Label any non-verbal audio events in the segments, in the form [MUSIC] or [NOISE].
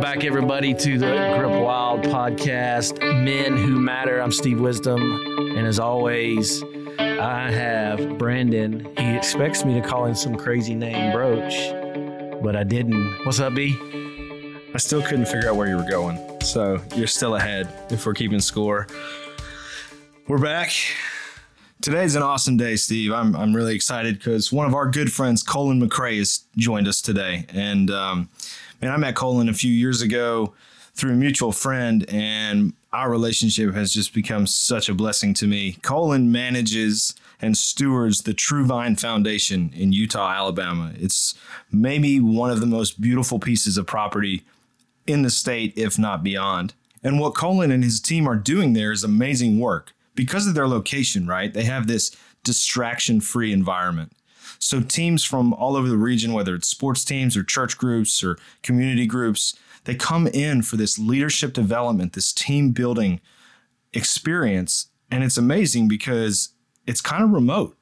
Back, everybody, to the Grip Wild podcast, Men Who Matter. I'm Steve Wisdom, and as always, I have Brandon. He expects me to call him some crazy name, Broach, but I didn't. What's up, B? I still couldn't figure out where you were going. So you're still ahead if we're keeping score. We're back. Today's an awesome day, Steve. I'm, I'm really excited because one of our good friends, Colin McRae, has joined us today. And um, man, I met Colin a few years ago through a mutual friend, and our relationship has just become such a blessing to me. Colin manages and stewards the True Vine Foundation in Eutaw, Alabama. It's maybe one of the most beautiful pieces of property in the state, if not beyond. And what Colin and his team are doing there is amazing work because of their location, right? They have this distraction free environment. So teams from all over the region, whether it's sports teams or church groups or community groups, they come in for this leadership development, this team building experience. And it's amazing because it's kind of remote.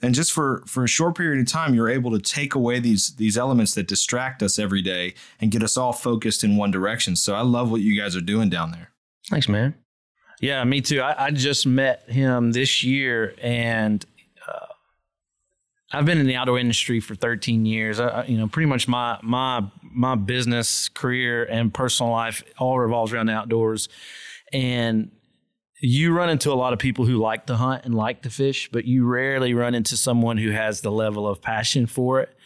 And just for, for a short period of time, you're able to take away these these elements that distract us every day and get us all focused in one direction. So I love what you guys are doing down there. Thanks, man. Yeah, me too. I, I just met him this year, and uh, I've been in the outdoor industry for 13 years. I, you know, pretty much my my my business career and personal life all revolves around the outdoors. And you run into a lot of people who like to hunt and like to fish, but you rarely run into someone who has the level of passion for it.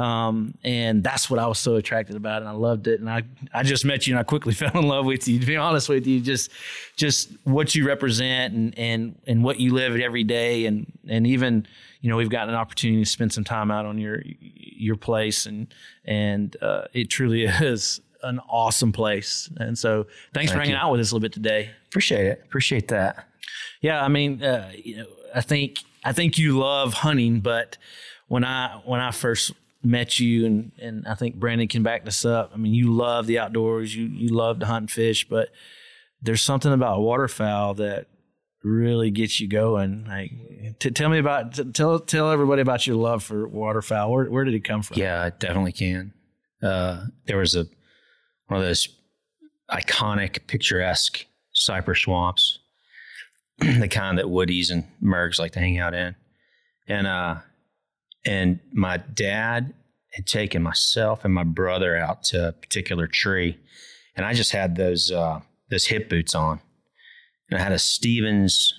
Um, and that's what I was so attracted about, and I loved it. And I, I just met you, and I quickly [LAUGHS] fell in love with you. To be honest with you, just, just what you represent, and and and what you live every day, and and even, you know, we've gotten an opportunity to spend some time out on your your place, and and uh, it truly [LAUGHS] is an awesome place. And so, thanks Thank for hanging you. out with us a little bit today. Appreciate it. Appreciate that. Yeah, I mean, uh, you know, I think I think you love hunting, but when I when I first met you and and I think Brandon can back this up. I mean, you love the outdoors, you you love to hunt and fish, but there's something about waterfowl that really gets you going. Like, t- tell me about t- tell tell everybody about your love for waterfowl. Where where did it come from? Yeah, I definitely can. Uh, there was a one of those iconic, picturesque cypress swamps, [CLEARS THROAT] the kind that woodies and mergs like to hang out in, and uh, and my dad had taken myself and my brother out to a particular tree, and I just had those uh, those hip boots on, and I had a Stevens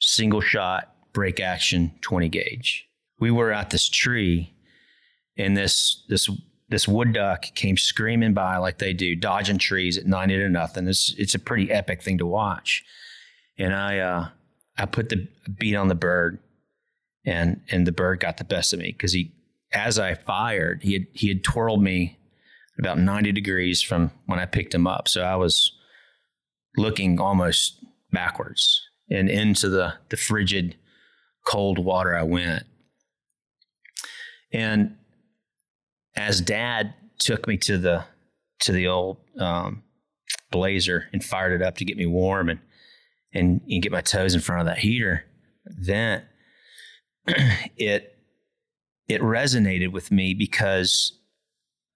single shot break action 20 gauge. We were at this tree, and this this this wood duck came screaming by like they do, dodging trees at 90 to nothing. It's it's a pretty epic thing to watch. And I uh, I put the beat on the bird and and the bird got the best of me because he as I fired, he had he had twirled me about 90 degrees from when I picked him up. So I was looking almost backwards and into the the frigid cold water I went. And as dad took me to the to the old um, blazer and fired it up to get me warm and and, and get my toes in front of that heater, then [CLEARS THROAT] it it resonated with me because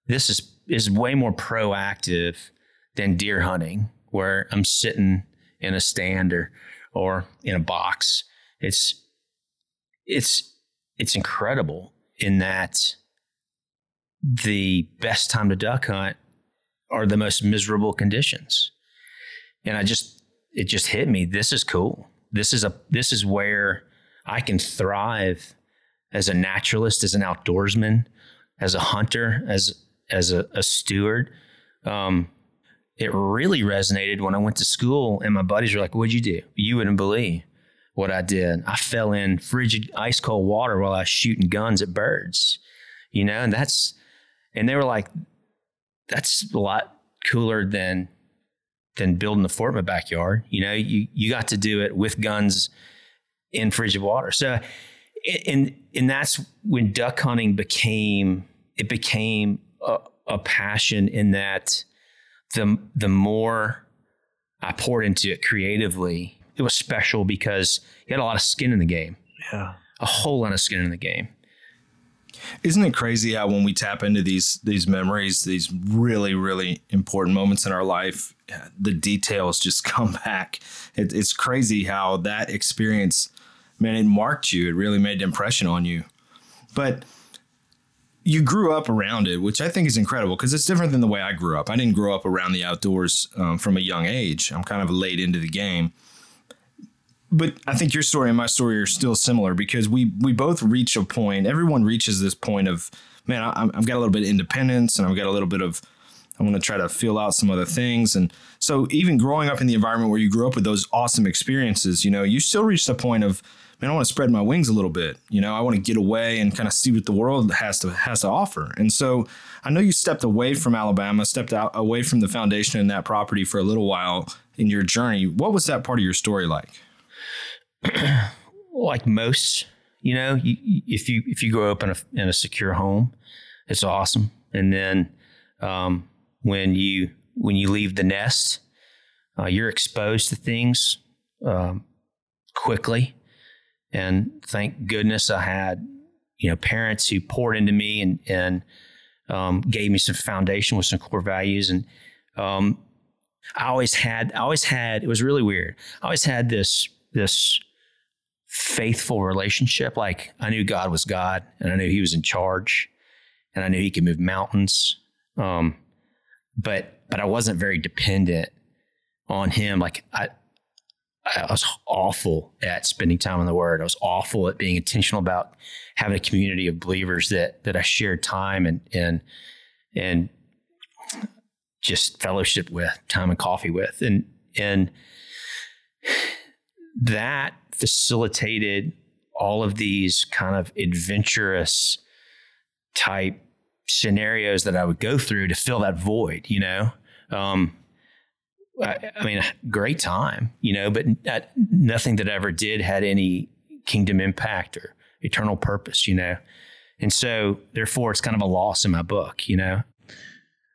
this is is way more proactive than deer hunting, where I'm sitting in a stand or or in a box. It's it's it's incredible in that the best time to duck hunt are the most miserable conditions. And I just it just hit me. This is cool. This is a this is where I can thrive as a naturalist, as an outdoorsman, as a hunter, as as a, a steward. Um, it really resonated when I went to school, and my buddies were like, "What'd you do? You wouldn't believe what I did. I fell in frigid, ice cold water while I was shooting guns at birds, you know." And that's, and they were like, "That's a lot cooler than." than building a fort in my backyard. You know, you you got to do it with guns in frigid water. So, and and that's when duck hunting became it became a, a passion in that the the more I poured into it creatively, it was special because you had a lot of skin in the game. Yeah, a whole lot of skin in the game. Isn't it crazy how when we tap into these these memories, these really really important moments in our life, the details just [LAUGHS] come back. It, it's crazy how that experience, man, it marked you. It really made an impression on you. But you grew up around it, which I think is incredible because it's different than the way I grew up. I didn't grow up around the outdoors um, from a young age. I'm kind of late into the game but I think your story and my story are still similar because we we both reach a point. Everyone reaches this point of man, I, I've got a little bit of independence and I've got a little bit of I want to try to feel out some other things. And so even growing up in the environment where you grew up with those awesome experiences, you know, you still reach a point of man, I want to spread my wings a little bit. You know, I want to get away and kind of see what the world has to has to offer. And so I know you stepped away from Alabama, stepped out away from the foundation in that property for a little while in your journey. What was that part of your story like? [CLEARS THROAT] like most, you know, if you if you grow up in a in a secure home, it's awesome. And then um, when you when you leave the nest, uh, you're exposed to things um, quickly. And thank goodness I had you know parents who poured into me and and um, gave me some foundation with some core values and um, I always had I always had it was really weird. I always had this this faithful relationship. Like I knew God was God and I knew he was in charge and I knew he could move mountains. Um, but, but I wasn't very dependent on him. Like I, I was awful at spending time in the word. I was awful at being intentional about having a community of believers that, that I shared time and, and, and just fellowship with, time and coffee with. And, and that facilitated all of these kind of adventurous type scenarios that I would go through to fill that void, you know? Um, I, I, mean, great time, you know, but nothing that I ever did had any kingdom impact or eternal purpose, you know? And so therefore it's kind of a loss in my book, you know?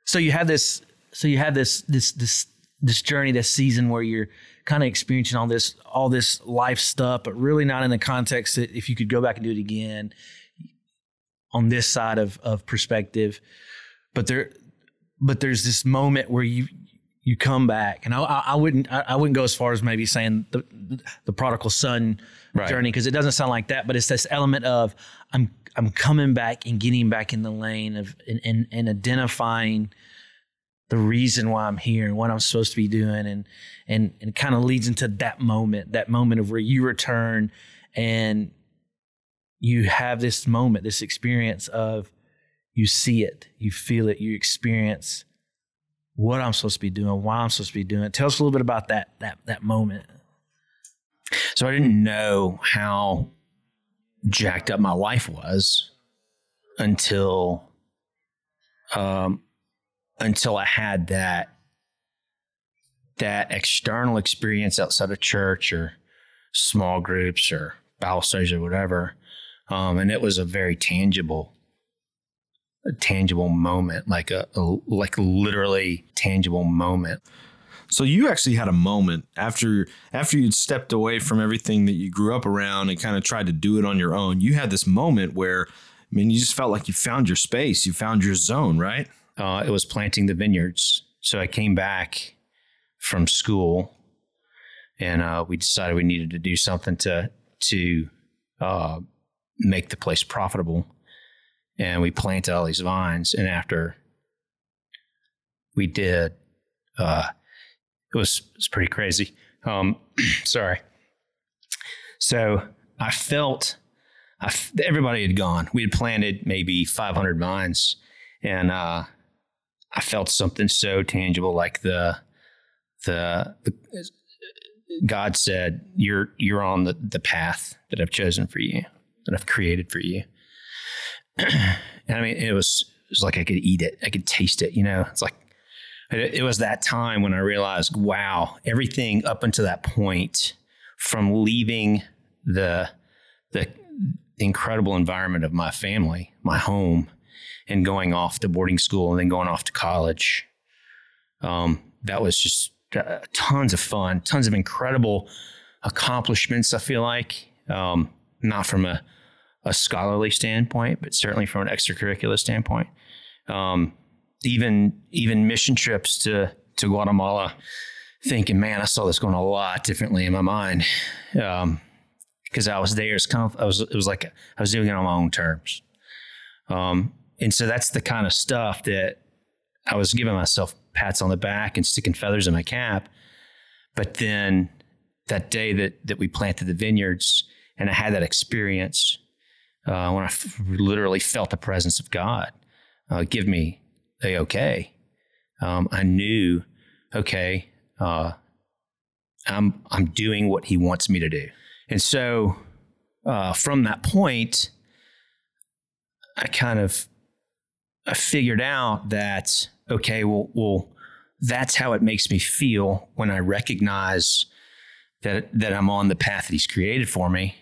So you have this, so you have this, this, this, this journey, this season where you're, kind of experiencing all this all this life stuff, but really not in the context that if you could go back and do it again on this side of of perspective. But there, but there's this moment where you you come back, and I, I wouldn't I, wouldn't go as far as maybe saying the the prodigal son right. journey because it doesn't sound like that, but it's this element of I'm I'm coming back and getting back in the lane of and, and, and identifying the reason why I'm here and what I'm supposed to be doing. And, and, and it kind of leads into that moment, that moment of where you return and you have this moment, this experience of you see it, you feel it, you experience what I'm supposed to be doing, why I'm supposed to be doing it. Tell us a little bit about that, that, that moment. So I didn't know how jacked up my life was until um, until I had that that external experience outside of church or small groups or Bible studies or whatever. Um, and it was a very tangible, a tangible moment, like a, a like literally tangible moment. So you actually had a moment after after you'd stepped away from everything that you grew up around and kind of tried to do it on your own. You had this moment where I mean you just felt like you found your space, you found your zone, right? uh, it was planting the vineyards. So I came back from school, and uh, we decided we needed to do something to to uh, make the place profitable. And we planted all these vines, and after we did, uh, it was it was pretty crazy. Um, [CLEARS THROAT] sorry. So I felt I, everybody had gone. We had planted maybe 500 vines, and uh, I felt something so tangible, like the, the, the God said, "You're you're on the the path that I've chosen for you, that I've created for you." [CLEARS THROAT] and I mean, it was it was like I could eat it, I could taste it. You know, it's like it, it was that time when I realized, wow, everything up until that point, from leaving the the incredible environment of my family, my home, and going off to boarding school and then going off to college. Um, that was just uh, tons of fun, tons of incredible accomplishments. I feel like um, not from a, a scholarly standpoint, but certainly from an extracurricular standpoint. Um, even even mission trips to to Guatemala, thinking, man, I saw this going a lot differently in my mind. Um, because I was there. It's kind of I was it was like I was doing it on my own terms. Um, and so that's the kind of stuff that I was giving myself pats on the back and sticking feathers in my cap. But then that day that that we planted the vineyards and I had that experience uh, when I f- literally felt the presence of God uh, give me a okay. Um, I knew, okay, uh, I'm I'm doing what He wants me to do, and so uh, from that point, I kind of I figured out that okay, well, well, that's how it makes me feel when I recognize that that I'm on the path that He's created for me,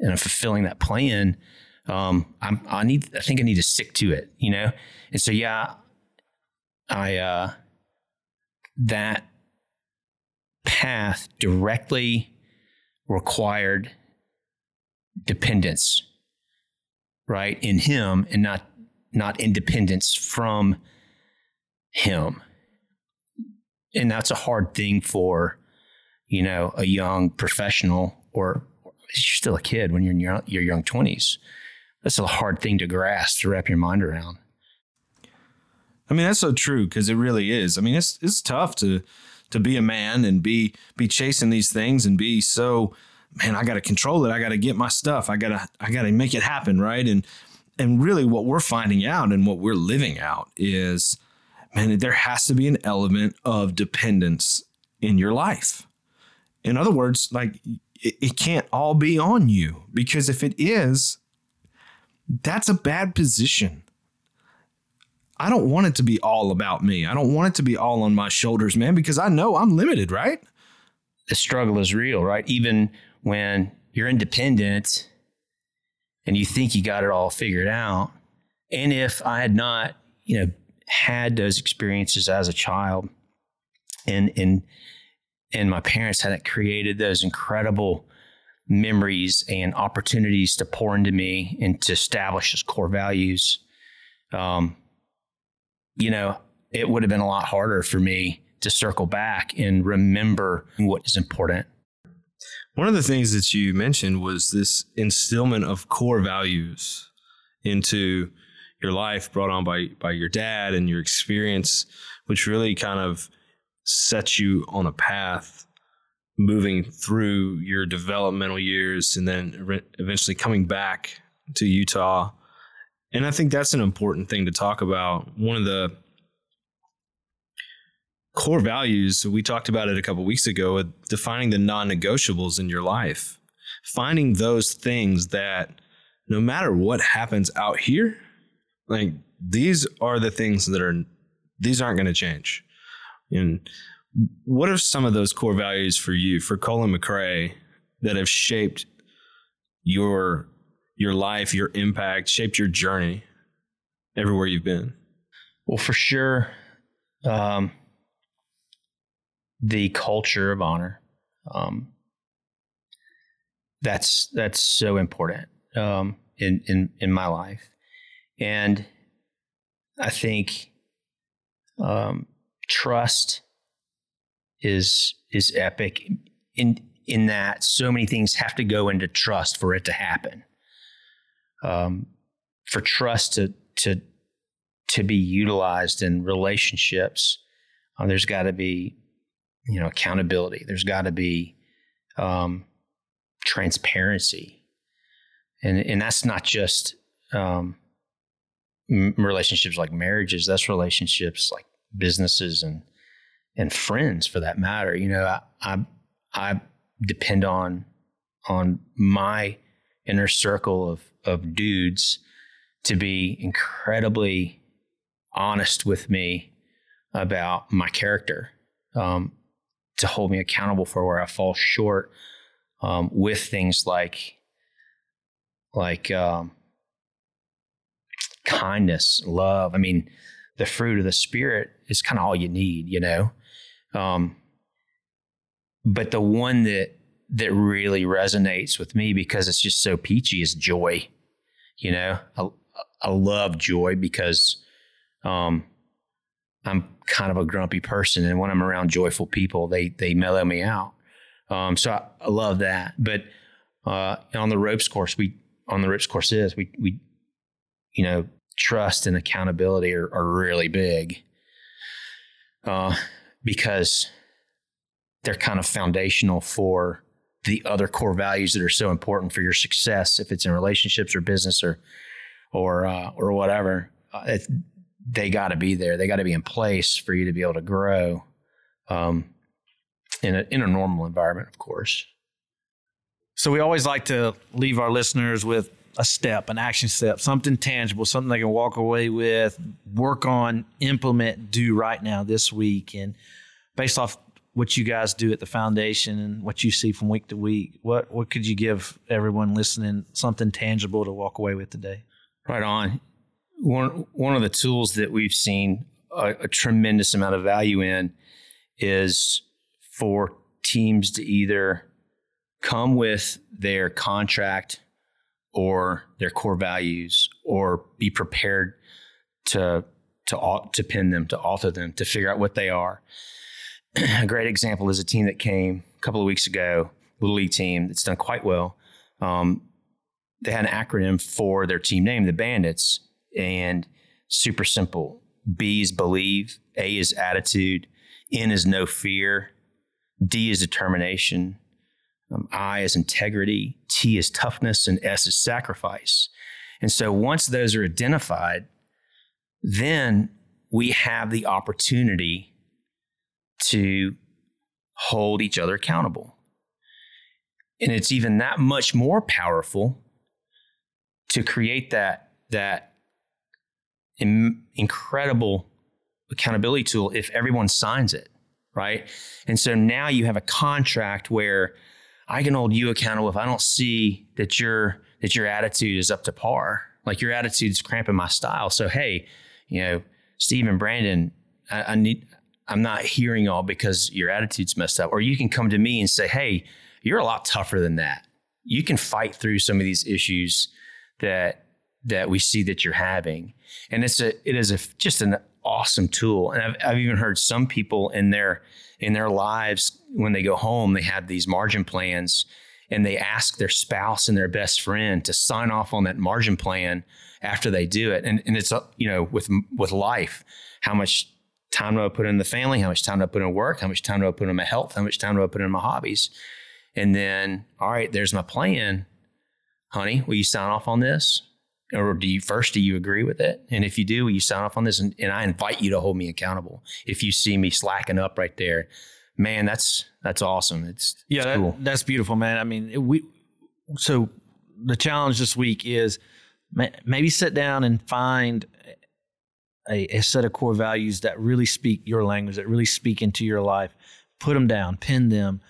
and I'm fulfilling that plan. Um, I'm, I need, I think I need to stick to it, you know. And so, yeah, I uh, that path directly required dependence, right, in Him, and not not independence from Him. And that's a hard thing for you know, a young professional or you're still a kid when you're in your, your young 20s. That's a hard thing to grasp, to wrap your mind around. I mean, that's so true because it really is. I mean, it's it's tough to to be a man and be be chasing these things and be so man, I got to control it. I got to get my stuff. I got to I got to make it happen, right? And and really what we're finding out and what we're living out is man, there has to be an element of dependence in your life. In other words, like it, it can't all be on you because if it is, that's a bad position. I don't want it to be all about me. I don't want it to be all on my shoulders, man, because I know I'm limited, right? The struggle is real, right? Even when you're independent and you think you got it all figured out. And if I had not, you know, had those experiences as a child and and and my parents hadn't created those incredible memories and opportunities to pour into me and to establish those core values, um, you know, it would have been a lot harder for me to circle back and remember what is important. One of the things that you mentioned was this instillment of core values into your life brought on by by your dad and your experience, which really kind of sets you on a path moving through your developmental years and then re- eventually coming back to Eutaw. And I think that's an important thing to talk about. One of the core values, we talked about it a couple weeks ago, uh, defining the non negotiables in your life, finding those things that no matter what happens out here, like these are the things that are, these aren't going to change. And what are some of those core values for you, for Colin McRae, that have shaped your your life, your impact, shaped your journey everywhere you've been? Well, for sure, um, the culture of honor. Um, that's that's so important um, in in in my life, and I think um, trust is is epic in in that so many things have to go into trust for it to happen. Um, for trust to to to be utilized in relationships, uh, there's got to be you know accountability. There's got to be um, transparency, and and that's not just um, relationships like marriages. That's relationships like businesses and and friends for that matter. You know, I, I, I depend on on my inner circle of of dudes to be incredibly honest with me about my character, um, to hold me accountable for where I fall short um, with things like like um, kindness, love. I mean, the fruit of the spirit is kind of all you need, you know. Um, but the one that that really resonates with me because it's just so peachy is joy. You know, I, I love joy because um, I'm kind of a grumpy person, and when I'm around joyful people, they they mellow me out. Um, so I, I, love that. But uh, on the ropes course, we on the ropes course is we we you know trust and accountability are, are really big uh, because they're kind of foundational for the other core values that are so important for your success, if it's in relationships or business or or uh, or whatever. Uh, they got to be there. They got to be in place for you to be able to grow um, in a in a normal environment, of course. So we always like to leave our listeners with a step, an action step, something tangible, something they can walk away with, work on, implement, do right now this week. And based off what you guys do at the foundation and what you see from week to week, what what could you give everyone listening something tangible to walk away with today? Right on. One one of the tools that we've seen a, a tremendous amount of value in is for teams to either come with their contract or their core values or be prepared to to to pin them to alter them to figure out what they are. [CLEARS THROAT] A great example is a team that came a couple of weeks ago little league team that's done quite well. Um, they had an acronym for their team name the bandits and super simple. B is believe a is attitude n is no fear d is determination um, I is integrity, T is toughness, and S is sacrifice. And so once those are identified, then we have the opportunity to hold each other accountable. And it's even that much more powerful to create that, that Im- incredible accountability tool if everyone signs it, right? And so now you have a contract where I can hold you accountable if I don't see that your that your attitude is up to par. Like your attitude's cramping my style. So hey, you know, Steve and Brandon, I, I need I'm not hearing all because your attitude's messed up. Or you can come to me and say, hey, you're a lot tougher than that. You can fight through some of these issues that that we see that you're having. And it's a it is a just an awesome tool. And I've I've even heard some people in their in their lives when they go home, they have these margin plans and they ask their spouse and their best friend to sign off on that margin plan after they do it. And, and it's, uh, you know, with, with life, how much time do I put in the family? How much time do I put in work? How much time do I put in my health? How much time do I put in my hobbies? And then, all right, there's my plan. Honey, will you sign off on this? Or do you first, do you agree with it? And if you do, will you sign off on this? And, and I invite you to hold me accountable. If you see me slacking up right there, man, that's that's awesome. It's yeah, it's that, cool. that's beautiful, man. I mean, we so the challenge this week is maybe sit down and find a, a, set of core values that really speak your language, that really speak into your life. Put them down, pin them,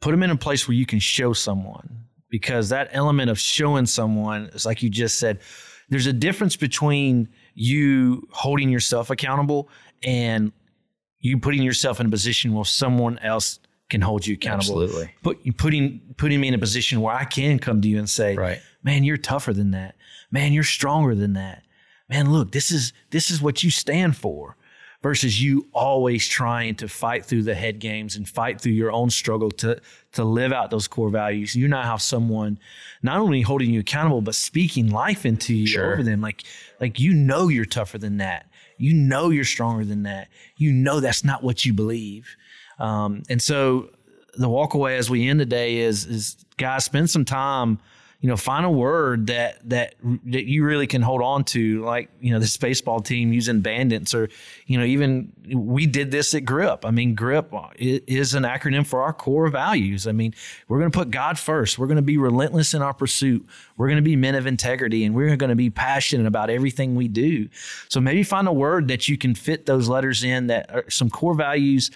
put them in a place where you can show someone. Because that element of showing someone is like you just said, there's a difference between you holding yourself accountable and you putting yourself in a position where someone else can hold you accountable. Absolutely. Put putting putting me in a position where I can come to you and say, right. "Man, you're tougher than that. Man, you're stronger than that. Man, look, this is this is what you stand for." Versus you always trying to fight through the head games and fight through your own struggle to to live out those core values. You now have someone not only holding you accountable but speaking life into you sure. over them. Like like you know you're tougher than that you know you're stronger than that. You know that's not what you believe. Um, and so the walk away as we end today is is guys spend some time you know, find a word that that that you really can hold on to, like you know, this baseball team using bandits, or you know, even we did this at GRIP. I mean, GRIP is an acronym for our core values. I mean, we're going to put God first. We're going to be relentless in our pursuit. We're going to be men of integrity, and we're going to be passionate about everything we do. So maybe find a word that you can fit those letters in that are some core values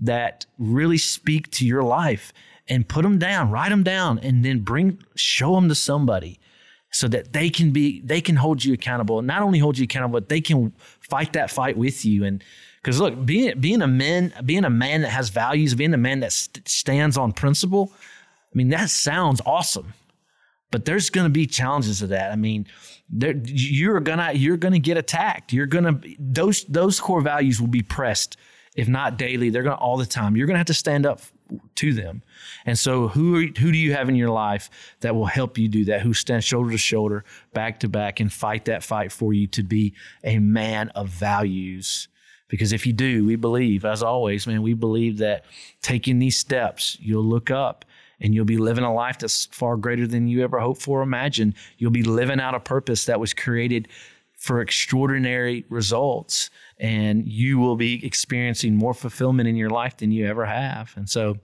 that really speak to your life and put them down, write them down, and then bring show them to somebody so that they can be they can hold you accountable. Not only hold you accountable, but they can fight that fight with you. And because look, being being a man, being a man that has values, being a man that st- stands on principle, I mean that sounds awesome. but there's going to be challenges to that. I mean, there, you're gonna you're gonna get attacked. You're gonna those those core values will be pressed, if not daily. They're gonna all the time. You're gonna have to stand up to them. And so, who are, who do you have in your life that will help you do that? Who stand shoulder to shoulder, back to back, and fight that fight for you to be a man of values? Because if you do, we believe, as always, man, we believe that taking these steps, you'll look up and you'll be living a life that's far greater than you ever hoped for or imagined. You'll be living out a purpose that was created for extraordinary results, and you will be experiencing more fulfillment in your life than you ever have. And so,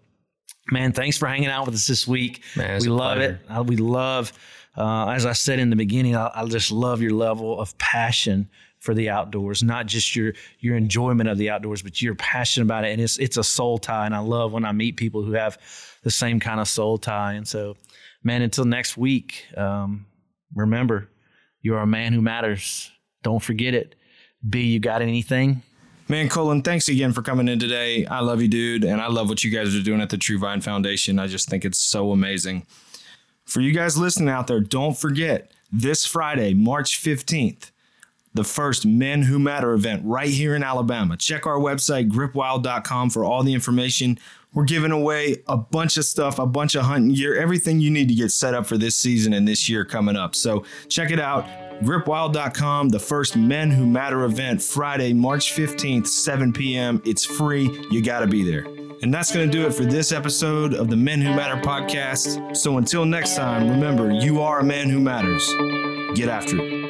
man, thanks for hanging out with us this week. Man, we love pleasure. it. Uh, we love, uh, as I said in the beginning, I, I just love your level of passion for the outdoors, not just your your enjoyment of the outdoors, but your passion about it. And it's it's a soul tie. And I love when I meet people who have the same kind of soul tie. And so, man, until next week, um, remember, you are a man who matters. Don't forget it. B, you got anything? Man, Colin, thanks again for coming in today. I love you, dude, and I love what you guys are doing at the True Vine Foundation. I just think it's so amazing. For you guys listening out there, don't forget this Friday, March 15th, the first Men Who Matter event right here in Alabama. Check our website, gripwild.com, for all the information. We're giving away a bunch of stuff, a bunch of hunting gear, everything you need to get set up for this season and this year coming up. So check it out. GripWild.com, the first Men Who Matter event, Friday, March 15th, 7 p.m. It's free. You got to be there. And that's going to do it for this episode of the Men Who Matter podcast. So until next time, remember, you are a man who matters. Get after it.